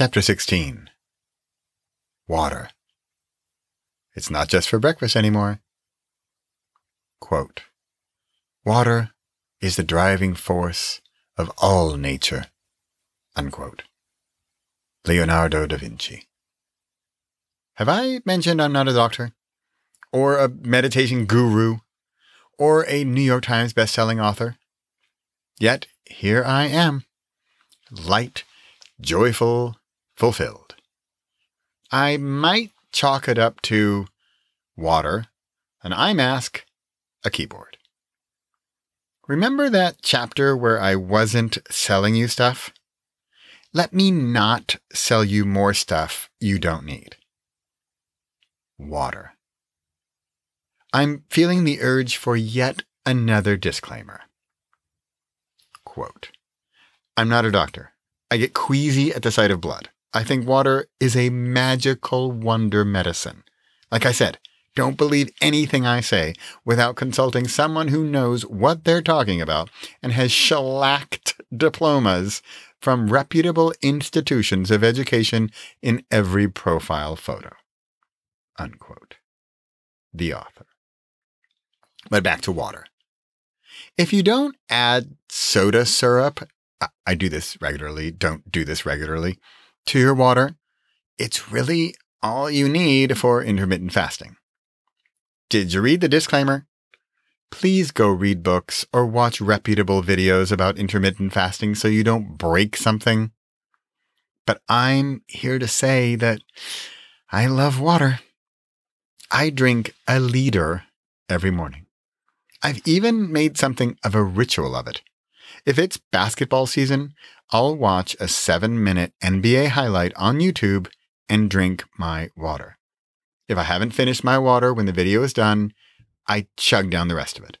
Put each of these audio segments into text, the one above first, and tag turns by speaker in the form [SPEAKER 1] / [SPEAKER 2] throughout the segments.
[SPEAKER 1] Chapter 16 Water. It's not just for breakfast anymore. Quote, Water is the driving force of all nature. Unquote. Leonardo da Vinci. Have I mentioned I'm not a doctor? Or a meditation guru? Or a New York Times bestselling author? Yet here I am, light, joyful, fulfilled. I might chalk it up to water, an eye mask, a keyboard. Remember that chapter where I wasn't selling you stuff? Let me not sell you more stuff you don't need. Water. I'm feeling the urge for yet another disclaimer. Quote I'm not a doctor. I get queasy at the sight of blood. I think water is a magical wonder medicine. Like I said, don't believe anything I say without consulting someone who knows what they're talking about and has shellacked diplomas from reputable institutions of education in every profile photo. Unquote. The author. But back to water. If you don't add soda syrup, I do this regularly, don't do this regularly, to your water, it's really all you need for intermittent fasting. Did you read the disclaimer? Please go read books or watch reputable videos about intermittent fasting so you don't break something. But I'm here to say that I love water. I drink a liter every morning. I've even made something of a ritual of it. If it's basketball season, I'll watch a seven minute NBA highlight on YouTube and drink my water. If I haven't finished my water when the video is done, I chug down the rest of it.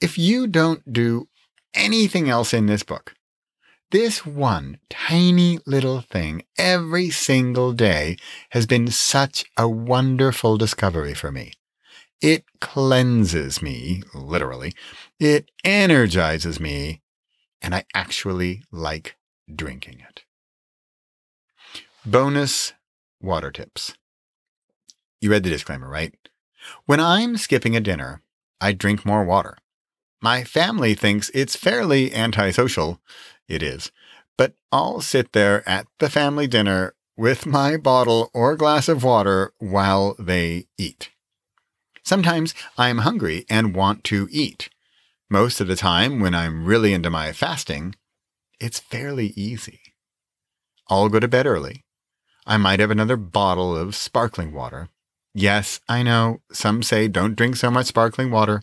[SPEAKER 1] If you don't do anything else in this book, this one tiny little thing every single day has been such a wonderful discovery for me. It cleanses me, literally. It energizes me, and I actually like drinking it. Bonus water tips. You read the disclaimer, right? When I'm skipping a dinner, I drink more water. My family thinks it's fairly antisocial. It is. But I'll sit there at the family dinner with my bottle or glass of water while they eat. Sometimes I'm hungry and want to eat. Most of the time, when I'm really into my fasting, it's fairly easy. I'll go to bed early. I might have another bottle of sparkling water, Yes, I know. Some say don't drink so much sparkling water.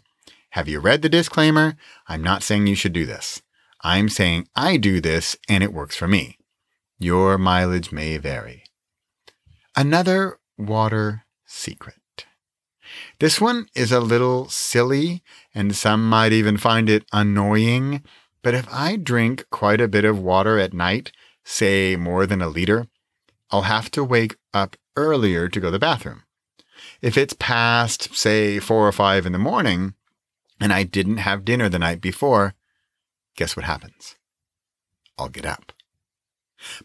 [SPEAKER 1] Have you read the disclaimer? I'm not saying you should do this. I'm saying I do this and it works for me. Your mileage may vary. Another water secret. This one is a little silly, and some might even find it annoying. But if I drink quite a bit of water at night, say more than a liter, I'll have to wake up earlier to go to the bathroom. If it's past, say, four or five in the morning, and I didn't have dinner the night before, guess what happens? I'll get up.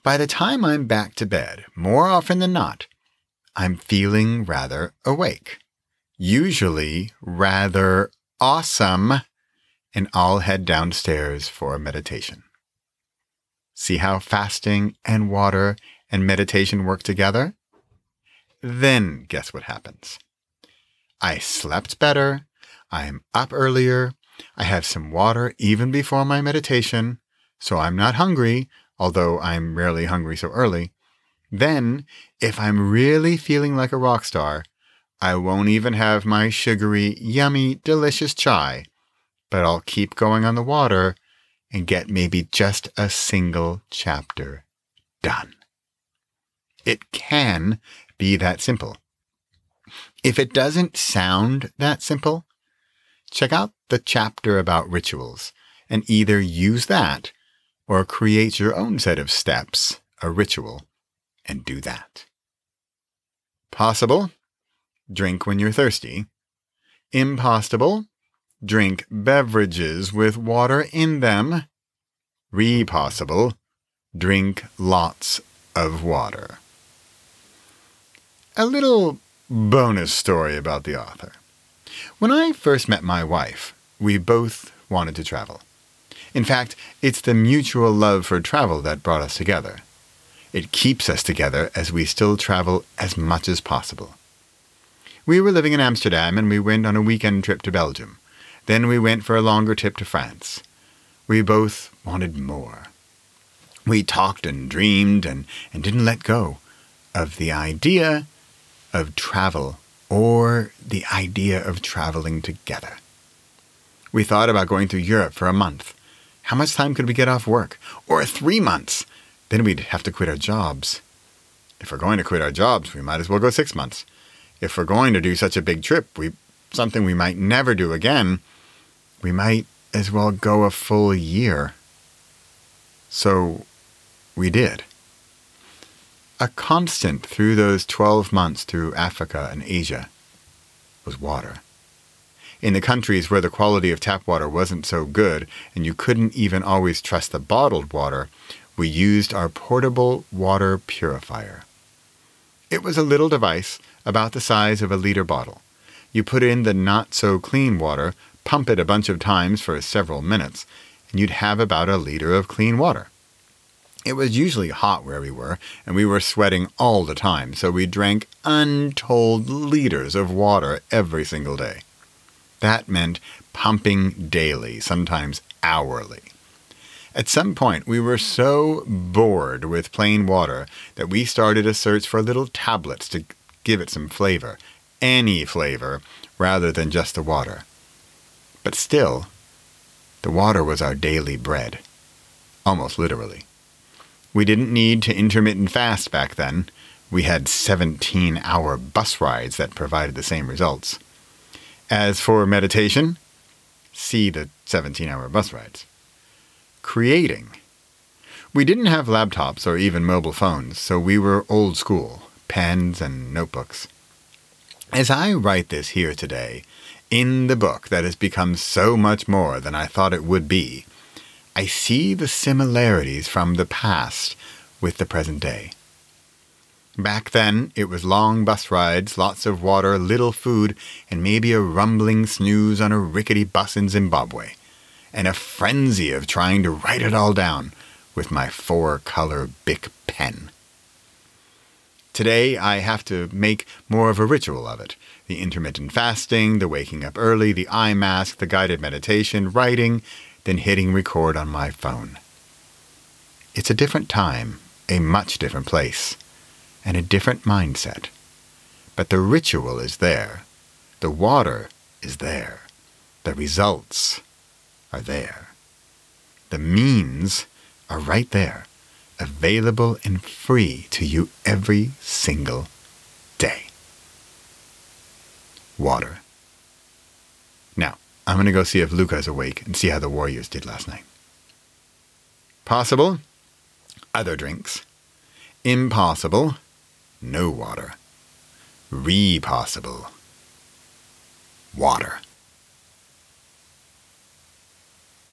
[SPEAKER 1] By the time I'm back to bed, more often than not, I'm feeling rather awake, usually rather awesome, and I'll head downstairs for a meditation. See how fasting and water and meditation work together? Then guess what happens? I slept better. I'm up earlier. I have some water even before my meditation, so I'm not hungry, although I'm rarely hungry so early. Then, if I'm really feeling like a rock star, I won't even have my sugary, yummy, delicious chai, but I'll keep going on the water and get maybe just a single chapter done. It can be that simple. If it doesn't sound that simple, check out the chapter about rituals and either use that or create your own set of steps, a ritual, and do that. Possible, drink when you're thirsty. Impossible, drink beverages with water in them. Repossible, drink lots of water. A little bonus story about the author. When I first met my wife, we both wanted to travel. In fact, it's the mutual love for travel that brought us together. It keeps us together as we still travel as much as possible. We were living in Amsterdam and we went on a weekend trip to Belgium. Then we went for a longer trip to France. We both wanted more. We talked and dreamed and, and didn't let go of the idea of travel or the idea of traveling together. We thought about going to Europe for a month. How much time could we get off work? Or three months? Then we'd have to quit our jobs. If we're going to quit our jobs, we might as well go six months. If we're going to do such a big trip, we something we might never do again, we might as well go a full year. So we did. A constant through those 12 months through Africa and Asia was water. In the countries where the quality of tap water wasn't so good and you couldn't even always trust the bottled water, we used our portable water purifier. It was a little device about the size of a liter bottle. You put in the not so clean water, pump it a bunch of times for several minutes, and you'd have about a liter of clean water. It was usually hot where we were, and we were sweating all the time, so we drank untold liters of water every single day. That meant pumping daily, sometimes hourly. At some point, we were so bored with plain water that we started a search for little tablets to give it some flavor, any flavor, rather than just the water. But still, the water was our daily bread, almost literally. We didn't need to intermittent fast back then. We had 17 hour bus rides that provided the same results. As for meditation, see the 17 hour bus rides creating. We didn't have laptops or even mobile phones, so we were old school, pens and notebooks. As I write this here today, in the book that has become so much more than I thought it would be, I see the similarities from the past with the present day. Back then, it was long bus rides, lots of water, little food, and maybe a rumbling snooze on a rickety bus in Zimbabwe and a frenzy of trying to write it all down with my four color Bic pen. Today, I have to make more of a ritual of it the intermittent fasting, the waking up early, the eye mask, the guided meditation, writing, then hitting record on my phone. It's a different time, a much different place, and a different mindset. But the ritual is there. The water is there. The results are there. The means are right there, available and free to you every single day. Water. Now, I'm going to go see if Luca is awake and see how the Warriors did last night. Possible? Other drinks. Impossible? No water. Re possible. Water.